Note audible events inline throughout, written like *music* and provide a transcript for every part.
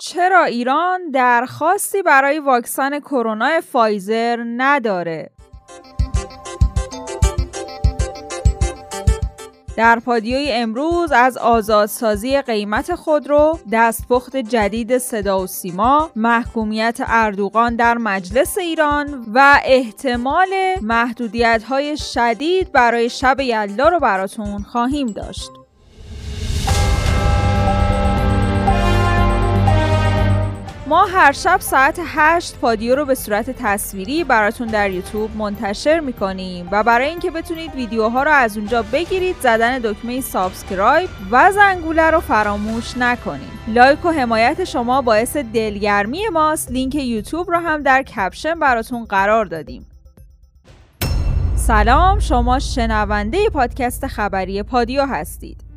چرا ایران درخواستی برای واکسن کرونا فایزر نداره؟ در پادیوی امروز از آزادسازی قیمت خودرو، دستپخت جدید صدا و سیما، محکومیت اردوغان در مجلس ایران و احتمال محدودیت های شدید برای شب یلدا رو براتون خواهیم داشت. ما هر شب ساعت 8 پادیو رو به صورت تصویری براتون در یوتیوب منتشر می‌کنیم و برای اینکه بتونید ویدیوها رو از اونجا بگیرید زدن دکمه subscribe و زنگوله رو فراموش نکنید. like و حمایت شما باعث دلگرمی ماست. لینک یوتیوب رو هم در caption براتون قرار دادیم. سلام شما شنونده پادکست خبری پادیو هستید.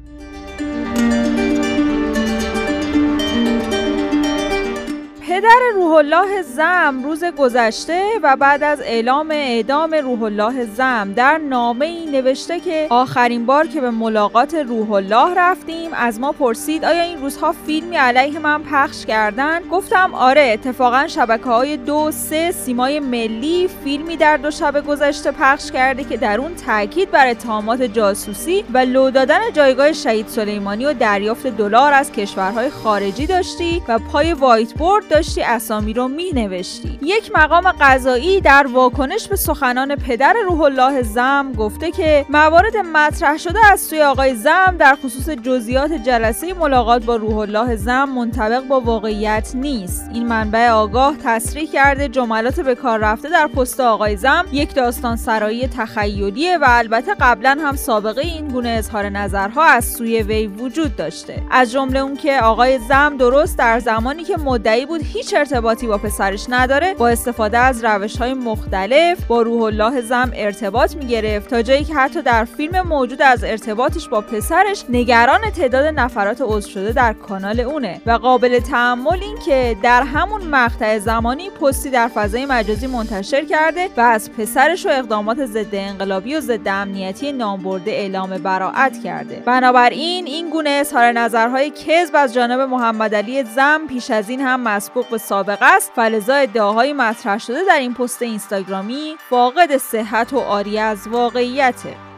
پدر روح الله زم روز گذشته و بعد از اعلام اعدام روح الله زم در نامه ای نوشته که آخرین بار که به ملاقات روح الله رفتیم از ما پرسید آیا این روزها فیلمی علیه من پخش کردن؟ گفتم آره اتفاقا شبکه های دو سه سیمای ملی فیلمی در دو شب گذشته پخش کرده که در اون تاکید بر اتهامات جاسوسی و لو دادن جایگاه شهید سلیمانی و دریافت دلار از کشورهای خارجی داشتی و پای وایت بورد داشتی اسامی رو می نوشتی یک مقام قضایی در واکنش به سخنان پدر روح الله زم گفته که موارد مطرح شده از سوی آقای زم در خصوص جزئیات جلسه ملاقات با روح الله زم منطبق با واقعیت نیست. این منبع آگاه تصریح کرده جملات به کار رفته در پست آقای زم یک داستان سرایی تخیلیه و البته قبلا هم سابقه این گونه اظهار نظرها از سوی وی وجود داشته. از جمله اون که آقای زم درست در زمانی که مدعی بود هیچ ارتباطی با پسرش نداره با استفاده از روش های مختلف با روح الله زم ارتباط می‌گرفت. تا جایی که حتی در فیلم موجود از ارتباطش با پسرش نگران تعداد نفرات عضو شده در کانال اونه. و قابل تحمل این که در همون مقطع زمانی پستی در فضای مجازی منتشر کرده و از پسرش و اقدامات ضد انقلابی و ضد امنیتی نامبرده اعلام براعت کرده. بنابراین این گونه اظهار نظرهای کذب از جانب محمد علی زم پیش از این هم مسبوق به سابقه است فلزا ادعاهای مطرح شده در این پست اینستاگرامی فاقد صحت و آری از واقعیته.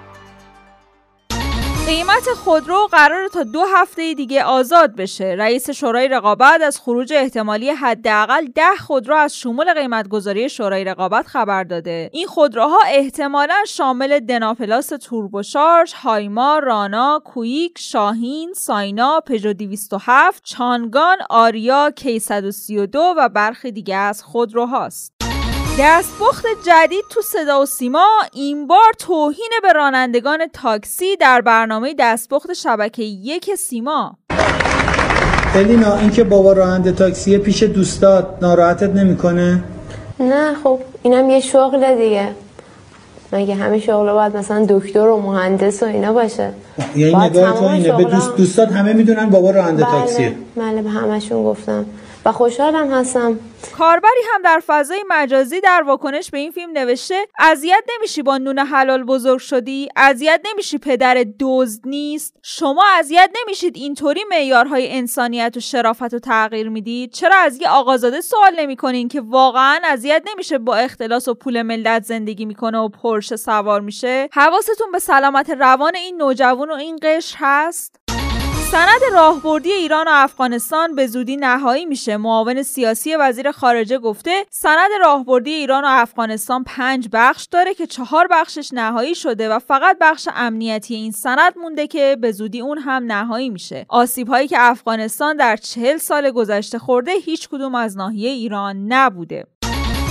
قیمت خودرو قرار تا دو هفته دیگه آزاد بشه. رئیس شورای رقابت از خروج احتمالی حداقل ده خودرو از شمول قیمتگذاری شورای رقابت خبر داده. این خودروها احتمالا شامل دناپلاس توربوشارژ، هایما، رانا، کویک، شاهین، ساینا، پژو 207، چانگان، آریا، کی 132 و برخی دیگه از خودروهاست. دستپخت جدید تو صدا و سیما این بار توهین به رانندگان تاکسی در برنامه دستپخت شبکه یک سیما. الینا اینکه بابا راننده تاکسی پیش دوستات ناراحتت نمی‌کنه؟ نه خب اینم یه شغل دیگه. مگه همه شغل باید مثلا دکتر و مهندس و اینا باشه؟ یعنی نگاه تو اینه. به دوست دوستات همه می‌دونن بابا راننده بله تاکسیه. بله به همشون گفتم. و خوشحالم هستم. کاربری هم در فضای مجازی در واکنش به این فیلم نوشته اذیت نمیشی با نون حلال بزرگ شدی اذیت نمیشی پدر دزد نیست شما اذیت نمیشید اینطوری معیارهای انسانیت و شرافت رو تغییر می‌دید چرا از یه آقازاده سوال نمی‌کنین که واقعا اذیت نمیشه با اختلاس و پول ملت زندگی می‌کنه و پرشه سوار میشه؟ حواستون به سلامت روان این نوجوان و این قشر هست؟ سند راهبردی ایران و افغانستان به زودی نهایی میشه. معاون سیاسی وزیر خارجه گفته سند راهبردی ایران و افغانستان پنج بخش داره که چهار بخشش نهایی شده و فقط بخش امنیتی این سند مونده که به زودی اون هم نهایی میشه. آسیب هایی که افغانستان در چهل سال گذشته خورده هیچ کدوم از ناحیه ایران نبوده.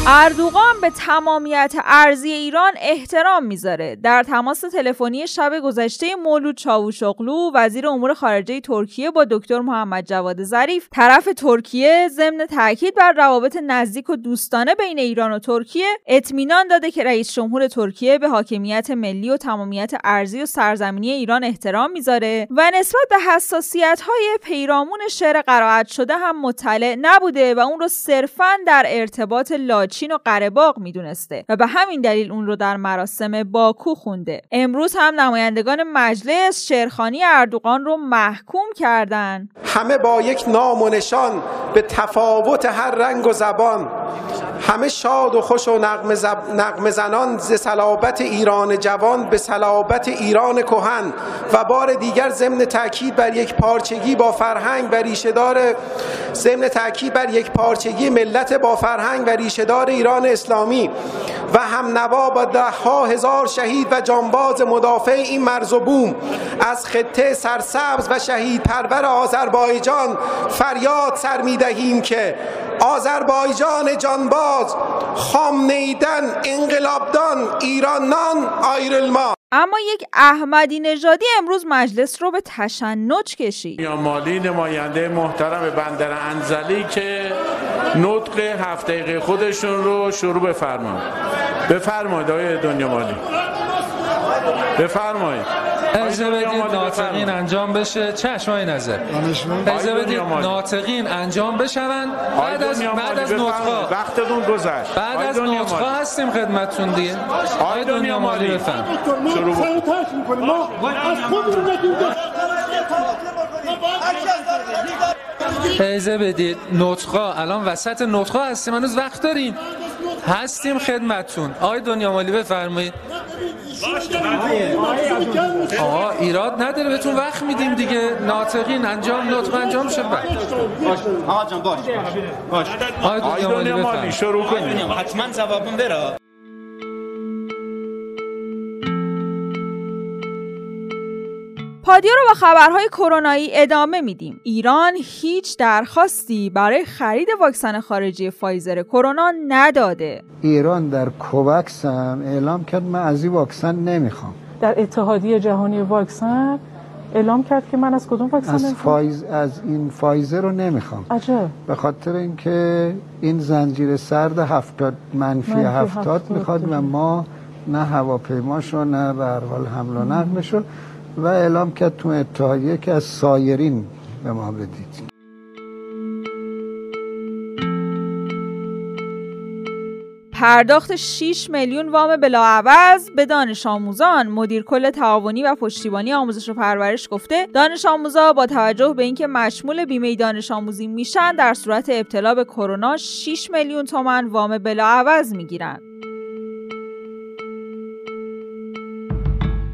اردوغان به تمامیت ارزی ایران احترام می‌ذاره. در تماس تلفنی شب گذشته مولود چاوشوغلو وزیر امور خارجه ترکیه با دکتر محمد جواد ظریف طرف ترکیه ضمن تاکید بر روابط نزدیک و دوستانه بین ایران و ترکیه اطمینان داده که رئیس جمهور ترکیه به حاکمیت ملی و تمامیت ارزی و سرزمینی ایران احترام می‌ذاره و نسبت به حساسیت های پیرامون شعر قرائت شده هم مطلع نبوده و اون رو صرفا در ارتباط لاج چین و قرهباغ می‌دونسته و به همین دلیل اون رو در مراسم باکو خونده. امروز هم نمایندگان مجلس شرخانی اردوغان رو محکوم کردن. همه با یک نام و نشان به تفاوت هر رنگ و زبان همه شاد و خوش و نغم, زب... زنان ز صلابت ایران جوان به صلابت ایران کهن و بار دیگر ضمن تاکید بر یک پارچگی با فرهنگ و ریشهدار ضمن تاکید بر یک پارچگی ملت با فرهنگ و ریشهدار ایران اسلامی و هم نوا با ده ها هزار شهید و جانباز مدافع این مرز و بوم از خطه سرسبز و شهید پرور آذربایجان فریاد سر می‌دهیم که آذربایجان جانباز خام نیدن انقلابدان ایرانان آیرلما اما یک احمدی نژادی امروز مجلس رو به تشنج کشید. یا مالی نماینده محترم بندر انزلی که نطق هفت دقیقه خودشون رو شروع بفرمایید. بفرمایید آقای دنیا مالی. بفرمایید. اجازه بدید ناطقین انجام بشه چشم های نظر اجازه بدید ناطقین انجام بشون بعد از بعد از نطقا وقتتون گذشت بعد از نطقا هستیم خدمتتون دیگه آقای دنیا مالی بفهم شروع اجازه بدید نطقا الان وسط نطقا هستیم هنوز وقت داریم هستیم خدمتتون آقای دنیا مالی بفرمایید آقا ایراد نداره بهتون وقت میدیم دیگه. ناطقین انجام نطق انجام شد. آقا جان باش باش مالی شروع کنید حتما جوابم بره. پادیو رو با خبرهای کرونایی ادامه میدیم. ایران هیچ درخواستی برای خرید واکسن خارجی فایزر کرونا نداده. ایران در کووکس هم اعلام کرد من از این واکسن نمی‌خوام. در اتحادیه جهانی واکسن اعلام کرد که من از کدوم واکسن از فایز از این فایزر رو نمی‌خوام عجب به خاطر اینکه این زنجیره سرد هفتاد منفی, منفی هفتاد می‌خواد و ما نه هواپیماشو نه به حال حمل و نقلشو و اعلام کرد تو اتحادیه که از سایرین به ما بدید. پرداخت 6 میلیون وام بلاعوض به دانش آموزان. مدیر کل تعاونی و پشتیبانی آموزش و پرورش گفته دانش آموزا با توجه به اینکه مشمول بیمه دانش آموزی میشن در صورت ابتلا به کرونا 6 میلیون تومن وام بلاعوض می‌گیرن.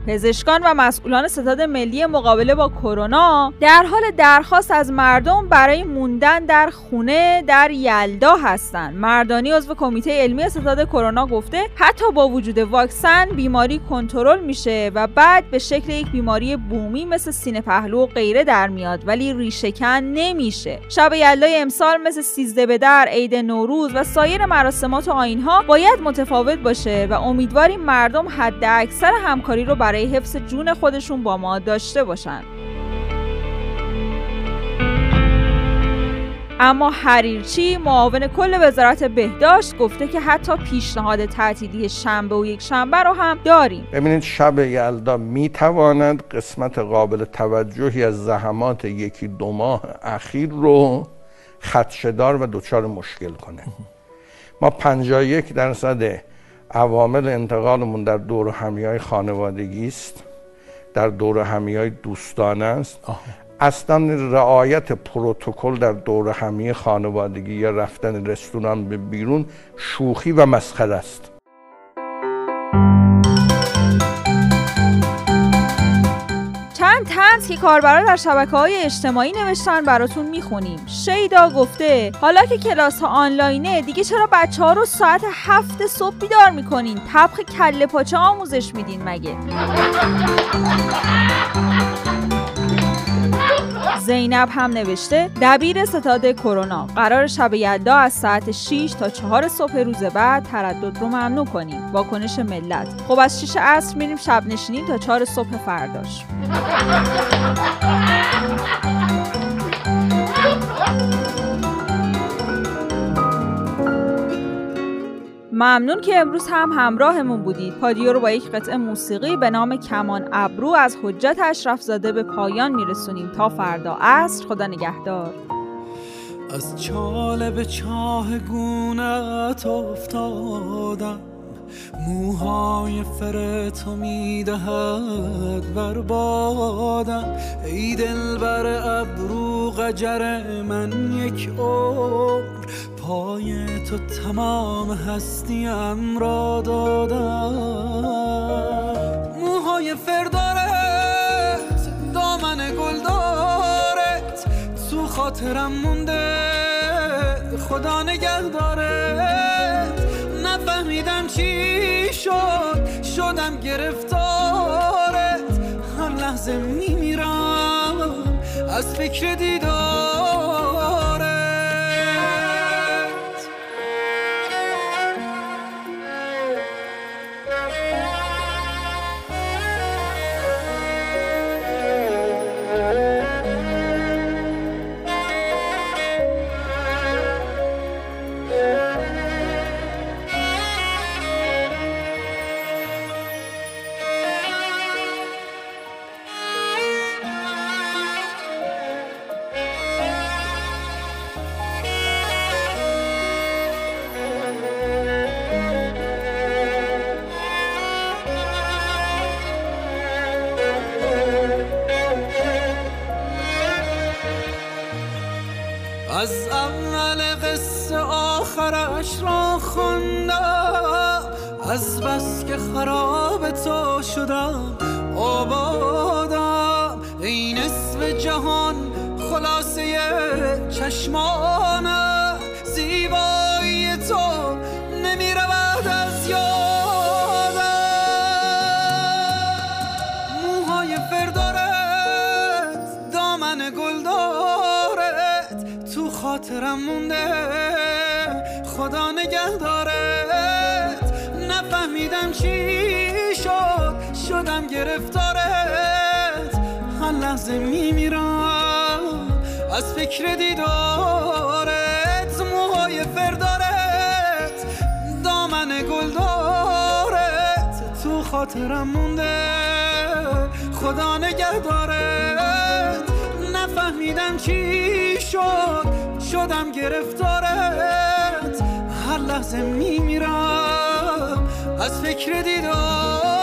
پزشکان و مسئولان ستاد ملی مقابله با کرونا در حال درخواست از مردم برای موندن در خونه در یلدا هستند. مردانی عضو کمیته علمی ستاد کرونا گفته حتی با وجود واکسن بیماری کنترل میشه و بعد به شکل یک بیماری بومی مثل سینه پهلو و غیره در میاد ولی ریشهکن نمیشه. شب یلدای امسال مثل سیزده به در، عید نوروز و سایر مراسمات و آینها باید متفاوت باشه و امیدواریم مردم حد اکثر همکاری رو برای برای حفظ جون خودشون با ما داشته باشن. اما حریرچی معاون کل وزارت بهداشت گفته که حتی پیشنهاد تعطیلی شنبه و یک شنبه رو هم داریم. ببینید شب یلدا می‌تواند قسمت قابل توجهی از زحمات یکی دو ماه اخیر رو خدشدار و دچار مشکل کنه. ما 51 درصد عوامل انتقالمون در دور همی های خانوادگی است. در دور همی های دوستانه است. اصلا رعایت پروتکل در دور همی خانوادگی یا رفتن رستوران به بیرون شوخی و مسخره است. که کاربرا در شبکه های اجتماعی نوشتن براتون می‌خونیم. شیدا گفته حالا که کلاس ها آنلاینه دیگه چرا بچه ها رو ساعت هفت صبح بیدار می‌کنین؟ طبخ کله پاچه آموزش میدین مگه؟ *laughs* زینب هم نوشته دبیر ستاد کرونا. قرار شب یلدا از ساعت 6 تا 4 صبح روز بعد تردد رو ممنوع کنیم. واکنش ملت. خب از 6 عصر میریم شب نشینیم تا 4 صبح فرداش. ممنون که امروز هم همراهمون بودید. پادیو رو با یک قطعه موسیقی به نام کمان ابرو از حجت اشرف زاده به پایان میرسونیم. تا فردا. عصر خدا نگهدار. از چاله به چاه گونت افتادم. موهای فر تو می‌دهد بر بادم. ای دل بر ابرو قجر من یک عمر. پای تو تمام هستیم را دادم. موهای فردارت دامن گل دارت تو خاطرم مونده خدا نگه دارت نفهمیدم چی شد شدم گرفتارت. هر لحظه میمیرم از فکر دیدارت از بس که خراب تو شدم آبادم. ای نصف جهان خلاصه چشمانه زیبایی تو نمی رود از یادم. موهای فردارت دامن گل دارت تو خاطرم مونده خدا نگه دارت نفهمیدم چی شد. شدم گرفتارت. هر لحظه میمیرم. از فکر دیدارت موهای فردارت. دامن گل دارت. تو خاطرم مونده. خدا نگه دارت نفهمیدم چی شد. شدم گرفتارت. هر لحظه میمیرم. از فکر دیدار